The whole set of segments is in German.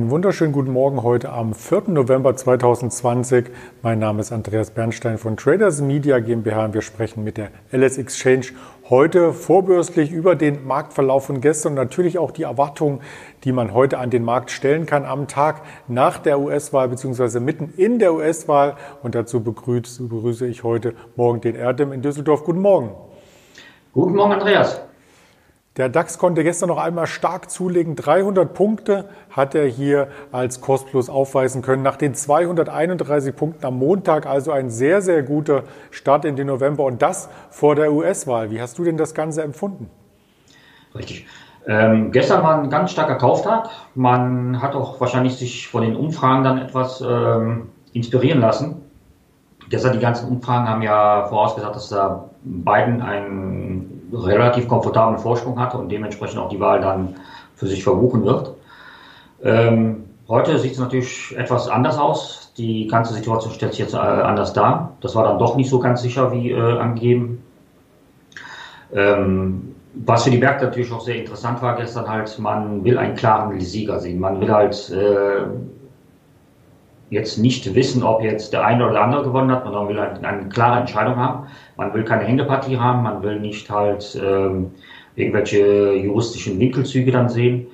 Einen wunderschönen guten Morgen heute am 4. November 2020. Mein Name ist Andreas Bernstein von Traders Media GmbH und wir sprechen mit der LS Exchange heute vorbürstlich über den Marktverlauf von gestern und natürlich auch die Erwartungen, die man heute an den Markt stellen kann am Tag nach der US-Wahl bzw. mitten in der US-Wahl. Und dazu begrüße, begrüße ich heute Morgen den Erdem in Düsseldorf. Guten Morgen. Guten Morgen, Andreas. Der DAX konnte gestern noch einmal stark zulegen. 300 Punkte hat er hier als Kostplus aufweisen können. Nach den 231 Punkten am Montag, also ein sehr, sehr guter Start in den November und das vor der US-Wahl. Wie hast du denn das Ganze empfunden? Richtig. Ähm, gestern war ein ganz starker Kauftag. Man hat auch wahrscheinlich sich von den Umfragen dann etwas ähm, inspirieren lassen. Gestern die ganzen Umfragen haben ja vorausgesagt, dass da Biden einen relativ komfortablen Vorsprung hatte und dementsprechend auch die Wahl dann für sich verbuchen wird. Ähm, heute sieht es natürlich etwas anders aus. Die ganze Situation stellt sich jetzt äh, anders dar. Das war dann doch nicht so ganz sicher wie äh, angegeben. Ähm, was für die Märkte natürlich auch sehr interessant war gestern halt, man will einen klaren Sieger sehen. Man will halt äh, jetzt nicht wissen, ob jetzt der eine oder der andere gewonnen hat, sondern will halt eine klare Entscheidung haben. Man will keine Hängepartie haben, man will nicht halt ähm, irgendwelche juristischen Winkelzüge dann sehen.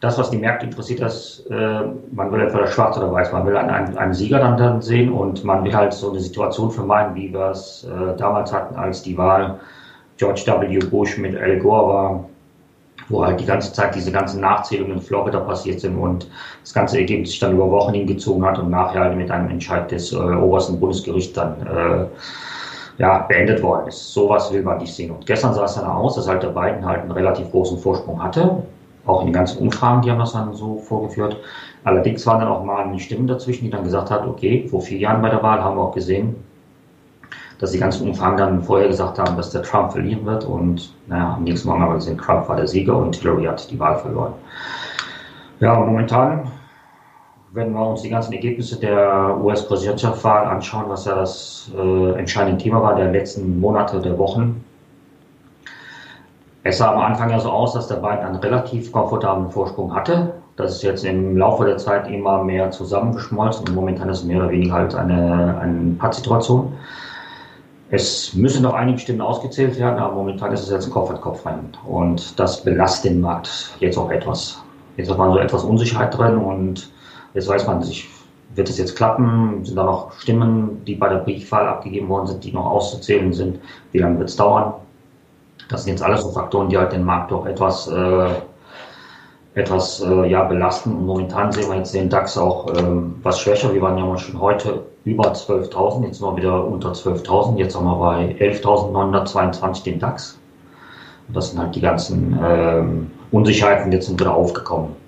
Das, was die Märkte interessiert, ist, äh, man will entweder schwarz oder weiß, man will einen, einen, einen Sieger dann, dann sehen und man will halt so eine Situation vermeiden, wie wir es äh, damals hatten, als die Wahl George W. Bush mit Al Gore war wo halt die ganze Zeit diese ganzen Nachzählungen in Florida passiert sind und das ganze Ergebnis sich dann über Wochen hingezogen hat und nachher halt mit einem Entscheid des äh, obersten Bundesgerichts dann äh, ja, beendet worden ist. Sowas will man nicht sehen. Und gestern sah es dann aus, dass halt der Biden halt einen relativ großen Vorsprung hatte. Auch in den ganzen Umfragen, die haben das dann so vorgeführt. Allerdings waren dann auch mal eine Stimme dazwischen, die dann gesagt hat, okay, vor vier Jahren bei der Wahl haben wir auch gesehen, dass die ganzen Umfragen dann vorher gesagt haben, dass der Trump verlieren wird. Und naja, am nächsten Morgen haben wir gesehen, Trump war der Sieger und Hillary hat die Wahl verloren. Ja, momentan, wenn wir uns die ganzen Ergebnisse der US-Präsidentschaftswahl anschauen, was ja das äh, entscheidende Thema war der letzten Monate, der Wochen, es sah am Anfang ja so aus, dass der Biden einen relativ komfortablen Vorsprung hatte. Das ist jetzt im Laufe der Zeit immer mehr zusammengeschmolzen und momentan ist es mehr oder weniger halt eine, eine Pattsituation. Es müssen noch einige Stimmen ausgezählt werden, aber momentan ist es jetzt Kopf an Kopf rein. Und das belastet den Markt jetzt auch etwas. Jetzt hat man so etwas Unsicherheit drin und jetzt weiß man sich, wird es jetzt klappen? Sind da noch Stimmen, die bei der Briefwahl abgegeben worden sind, die noch auszuzählen sind? Wie lange wird es dauern? Das sind jetzt alles so Faktoren, die halt den Markt doch etwas, äh, etwas äh, ja, belasten. Und momentan sehen wir jetzt den DAX auch ähm, was schwächer. Wir waren ja schon heute über 12.000, jetzt sind wir wieder unter 12.000, jetzt haben wir bei 11.922 den DAX. Und das sind halt die ganzen ähm, Unsicherheiten, die jetzt sind wieder aufgekommen.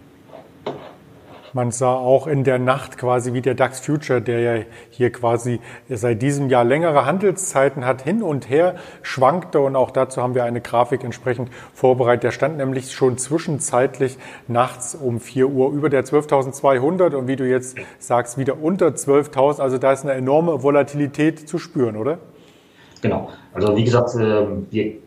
Man sah auch in der Nacht quasi, wie der DAX Future, der ja hier quasi seit diesem Jahr längere Handelszeiten hat, hin und her schwankte. Und auch dazu haben wir eine Grafik entsprechend vorbereitet. Der stand nämlich schon zwischenzeitlich nachts um 4 Uhr über der 12.200 und wie du jetzt sagst, wieder unter 12.000. Also da ist eine enorme Volatilität zu spüren, oder? Genau. Also wie gesagt, ähm, wir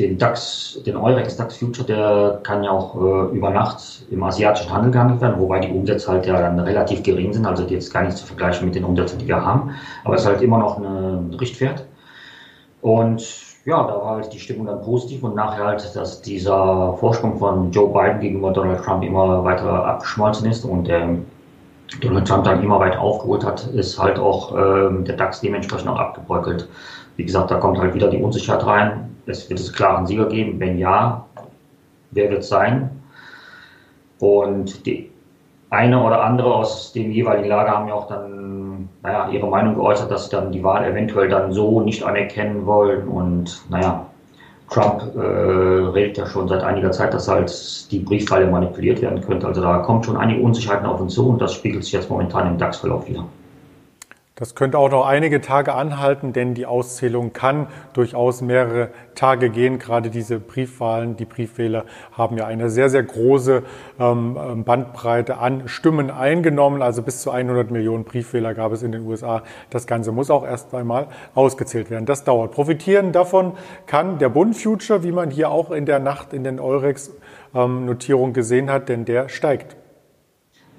den DAX, den Eurex DAX Future, der kann ja auch äh, über Nacht im asiatischen Handel gehandelt werden, wobei die Umsätze halt ja dann relativ gering sind, also jetzt gar nicht zu vergleichen mit den Umsätzen, die wir haben. Aber es ist halt immer noch ein Richtwert. Und ja, da war halt die Stimmung dann positiv und nachher halt, dass dieser Vorsprung von Joe Biden gegenüber Donald Trump immer weiter abgeschmolzen ist und der Donald Trump dann immer weiter aufgeholt hat, ist halt auch ähm, der DAX dementsprechend auch abgebröckelt. Wie gesagt, da kommt halt wieder die Unsicherheit rein es wird es klaren Sieger geben? Wenn ja, wer wird es sein? Und die eine oder andere aus dem jeweiligen Lager haben ja auch dann naja, ihre Meinung geäußert, dass sie dann die Wahl eventuell dann so nicht anerkennen wollen. Und naja, Trump äh, redet ja schon seit einiger Zeit, dass halt die Briefwahl manipuliert werden könnte. Also da kommt schon einige Unsicherheiten auf uns zu und das spiegelt sich jetzt momentan im DAX-Verlauf wieder. Das könnte auch noch einige Tage anhalten, denn die Auszählung kann durchaus mehrere Tage gehen. Gerade diese Briefwahlen, die Briefwähler haben ja eine sehr, sehr große ähm, ähm Bandbreite an Stimmen eingenommen. Also bis zu 100 Millionen Briefwähler gab es in den USA. Das Ganze muss auch erst einmal ausgezählt werden. Das dauert. Profitieren davon kann der Bund Future, wie man hier auch in der Nacht in den Eurex-Notierungen ähm, gesehen hat, denn der steigt.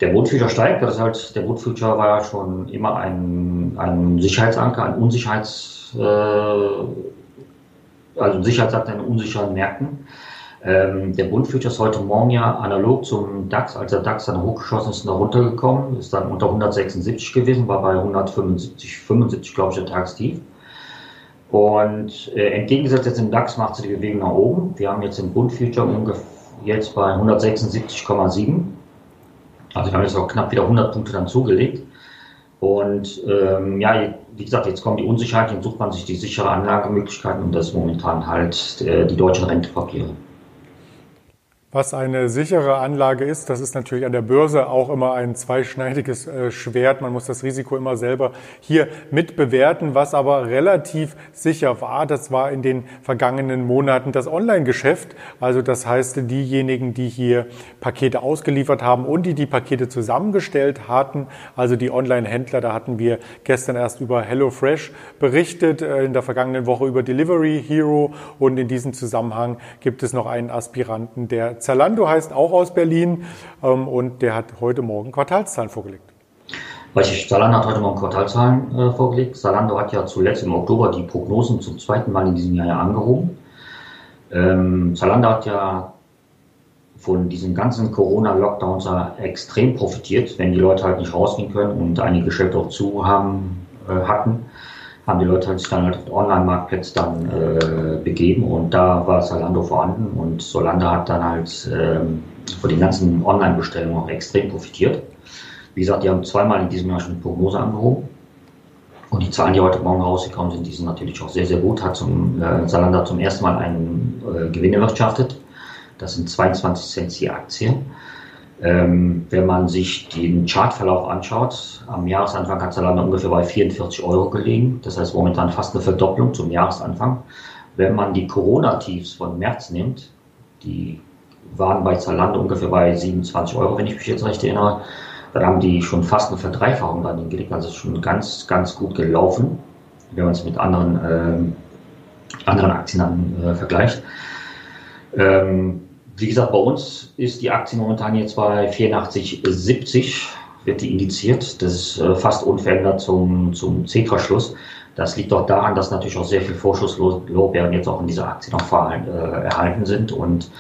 Der Bootfuture steigt, das ist halt, der Bootfuture war ja schon immer ein, ein Sicherheitsanker, ein Unsicherheits, äh, also Sicherheitsanker in unsicheren Märkten. Ähm, der Bund Future ist heute Morgen ja analog zum DAX, als der DAX dann hochgeschossen ist, noch runtergekommen, ist dann unter 176 gewesen, war bei 175, 75, glaube ich, der Tagstief. Und äh, entgegengesetzt jetzt im DAX macht sie die Bewegung nach oben. Wir haben jetzt im Bund Future ungefähr jetzt bei 176,7. Also wir haben jetzt auch knapp wieder 100 Punkte dann zugelegt. Und ähm, ja, wie gesagt, jetzt kommen die Unsicherheiten, jetzt sucht man sich die sichere Anlagemöglichkeiten und das ist momentan halt äh, die deutschen Rentepapiere. Was eine sichere Anlage ist, das ist natürlich an der Börse auch immer ein zweischneidiges äh, Schwert. Man muss das Risiko immer selber hier mit bewerten. Was aber relativ sicher war, das war in den vergangenen Monaten das Online-Geschäft. Also das heißt, diejenigen, die hier Pakete ausgeliefert haben und die die Pakete zusammengestellt hatten, also die Online-Händler, da hatten wir gestern erst über HelloFresh berichtet, äh, in der vergangenen Woche über Delivery Hero und in diesem Zusammenhang gibt es noch einen Aspiranten, der Zalando heißt auch aus Berlin ähm, und der hat heute Morgen Quartalszahlen vorgelegt. Richtig, Zalando hat heute Morgen Quartalzahlen äh, vorgelegt. Zalando hat ja zuletzt im Oktober die Prognosen zum zweiten Mal in diesem Jahr ja angehoben. Ähm, Zalando hat ja von diesen ganzen Corona-Lockdowns extrem profitiert, wenn die Leute halt nicht rausgehen können und einige Geschäfte auch zu haben, äh, hatten haben die Leute sich dann halt auf Online-Marktplätze dann äh, begeben und da war Zalando vorhanden und Solando hat dann halt ähm, von den ganzen Online-Bestellungen auch extrem profitiert. Wie gesagt, die haben zweimal in diesem Jahr schon eine Prognose angehoben. Und die Zahlen, die heute Morgen rausgekommen sind, die sind natürlich auch sehr, sehr gut. Hat zum, äh, Zalando zum ersten Mal einen äh, Gewinn erwirtschaftet. Das sind 22 Cent je Aktie. Ähm, wenn man sich den Chartverlauf anschaut, am Jahresanfang hat Zalando ungefähr bei 44 Euro gelegen. Das heißt momentan fast eine Verdopplung zum Jahresanfang. Wenn man die Corona-Tiefs von März nimmt, die waren bei Zalando ungefähr bei 27 Euro, wenn ich mich jetzt recht erinnere. Dann haben die schon fast eine Verdreifachung dann hingelegt. Also schon ganz, ganz gut gelaufen, wenn man es mit anderen, äh, anderen Aktien äh, vergleicht. Ähm, wie gesagt, bei uns ist die Aktie momentan jetzt bei 84,70 wird die indiziert. Das ist äh, fast unverändert zum, zum C-Verschluss. Das liegt auch daran, dass natürlich auch sehr viel Vorschusslorbeeren jetzt auch in dieser Aktie noch äh, erhalten sind. Und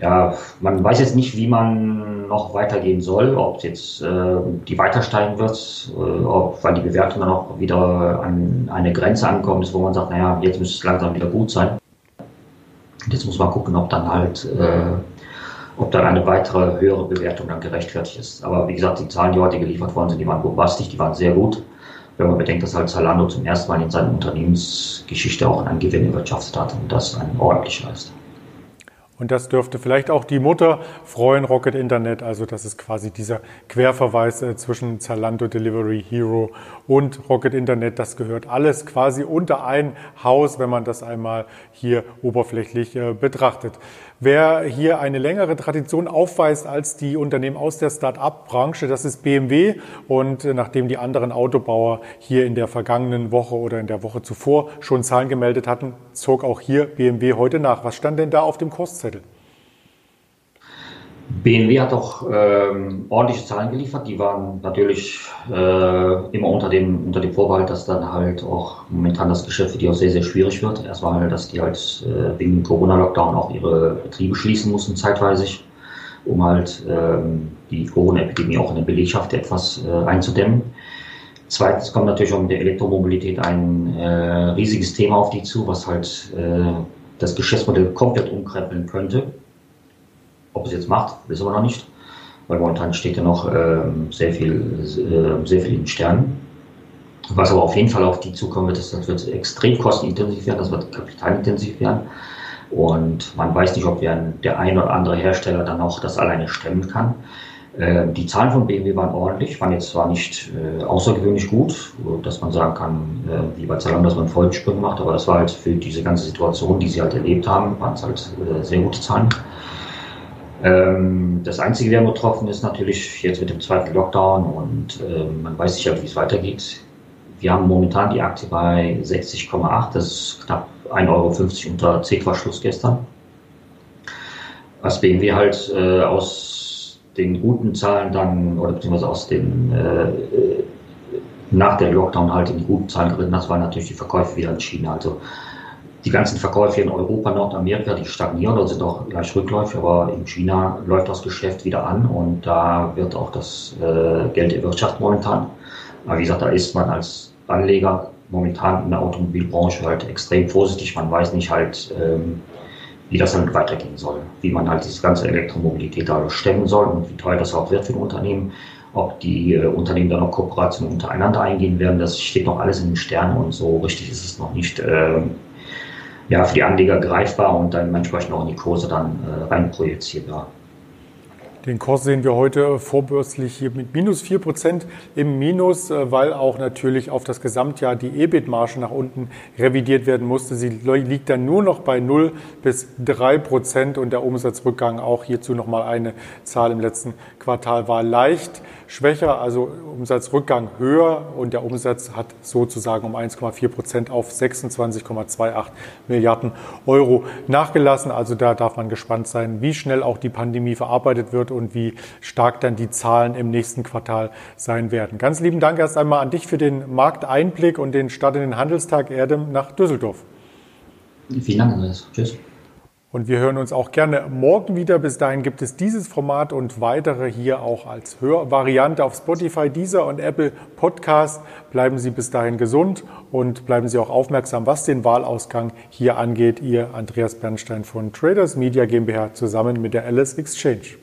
ja, man weiß jetzt nicht, wie man noch weitergehen soll, ob jetzt äh, die weiter steigen wird, äh, ob, weil die Bewertung dann auch wieder an eine Grenze ankommt ist, wo man sagt, naja, jetzt müsste es langsam wieder gut sein. Jetzt muss man gucken, ob dann halt, äh, ob dann eine weitere höhere Bewertung dann gerechtfertigt ist. Aber wie gesagt, die Zahlen, die heute geliefert worden sind, die waren bombastisch, die waren sehr gut. Wenn man bedenkt, dass halt Zalando zum ersten Mal in seiner Unternehmensgeschichte auch einen Gewinn erwirtschaftet hat und das ein ordentlicher ist. Und das dürfte vielleicht auch die Mutter freuen, Rocket Internet. Also das ist quasi dieser Querverweis äh, zwischen Zalando Delivery Hero und Rocket Internet. Das gehört alles quasi unter ein Haus, wenn man das einmal hier oberflächlich äh, betrachtet. Wer hier eine längere Tradition aufweist als die Unternehmen aus der Start-up-Branche, das ist BMW. Und nachdem die anderen Autobauer hier in der vergangenen Woche oder in der Woche zuvor schon Zahlen gemeldet hatten, zog auch hier BMW heute nach. Was stand denn da auf dem Kurszettel? BMW hat auch ähm, ordentliche Zahlen geliefert. Die waren natürlich äh, immer unter dem, unter dem Vorbehalt, dass dann halt auch momentan das Geschäft für die auch sehr, sehr schwierig wird. Erstmal, dass die halt äh, wegen Corona-Lockdown auch ihre Betriebe schließen mussten zeitweise, um halt ähm, die Corona-Epidemie auch in der Belegschaft etwas äh, einzudämmen. Zweitens kommt natürlich auch mit der Elektromobilität ein äh, riesiges Thema auf die zu, was halt äh, das Geschäftsmodell komplett umkrempeln könnte. Ob es jetzt macht, wissen wir noch nicht, weil momentan steht ja noch ähm, sehr, viel, äh, sehr viel in Sternen. Was aber auf jeden Fall auf die zukommen wird, ist, das wird extrem kostenintensiv werden, das wird kapitalintensiv werden. Und man weiß nicht, ob der ein oder andere Hersteller dann auch das alleine stemmen kann. Äh, die Zahlen von BMW waren ordentlich, waren jetzt zwar nicht äh, außergewöhnlich gut, dass man sagen kann, äh, wie bei Zalando, dass man Vollsprung macht, aber das war halt für diese ganze Situation, die sie halt erlebt haben, waren es halt äh, sehr gute Zahlen. Ähm, das Einzige, der betroffen ist, natürlich jetzt mit dem zweiten Lockdown und äh, man weiß halt, wie es weitergeht. Wir haben momentan die Aktie bei 60,8, das ist knapp 1,50 Euro unter C-Verschluss gestern. Was BMW halt äh, aus den guten Zahlen dann, oder beziehungsweise aus den äh, nach der Lockdown halt in die guten Zahlen geritten, das waren natürlich die Verkäufe wieder in China. Also die ganzen Verkäufe in Europa, Nordamerika, die stagnieren oder sind auch gleich rückläufig, aber in China läuft das Geschäft wieder an und da wird auch das äh, Geld erwirtschaftet momentan. Aber wie gesagt, da ist man als Anleger momentan in der Automobilbranche halt extrem vorsichtig. Man weiß nicht halt, ähm, wie das dann weitergehen soll, wie man halt diese ganze Elektromobilität da stemmen soll und wie teuer das auch wird für die Unternehmen. Ob die äh, Unternehmen dann noch Kooperationen untereinander eingehen werden, das steht noch alles in den Sternen und so richtig ist es noch nicht äh, ja, für die Anleger greifbar und dann entsprechend auch in die Kurse dann äh, rein projizierbar. Den Kurs sehen wir heute vorbörslich hier mit minus 4 Prozent im Minus, äh, weil auch natürlich auf das Gesamtjahr die EBIT-Marge nach unten revidiert werden musste. Sie liegt dann nur noch bei 0 bis 3 Prozent und der Umsatzrückgang auch hierzu nochmal eine Zahl im letzten Quartal war leicht schwächer, also Umsatzrückgang höher und der Umsatz hat sozusagen um 1,4 Prozent auf 26,28 Milliarden Euro nachgelassen. Also da darf man gespannt sein, wie schnell auch die Pandemie verarbeitet wird und wie stark dann die Zahlen im nächsten Quartal sein werden. Ganz lieben Dank erst einmal an dich für den Markteinblick und den Start in den Handelstag Erdem nach Düsseldorf. Vielen Dank, Andreas. Tschüss. Und wir hören uns auch gerne morgen wieder. Bis dahin gibt es dieses Format und weitere hier auch als Hörvariante auf Spotify, Deezer und Apple Podcast. Bleiben Sie bis dahin gesund und bleiben Sie auch aufmerksam, was den Wahlausgang hier angeht. Ihr Andreas Bernstein von Traders Media GmbH zusammen mit der Alice Exchange.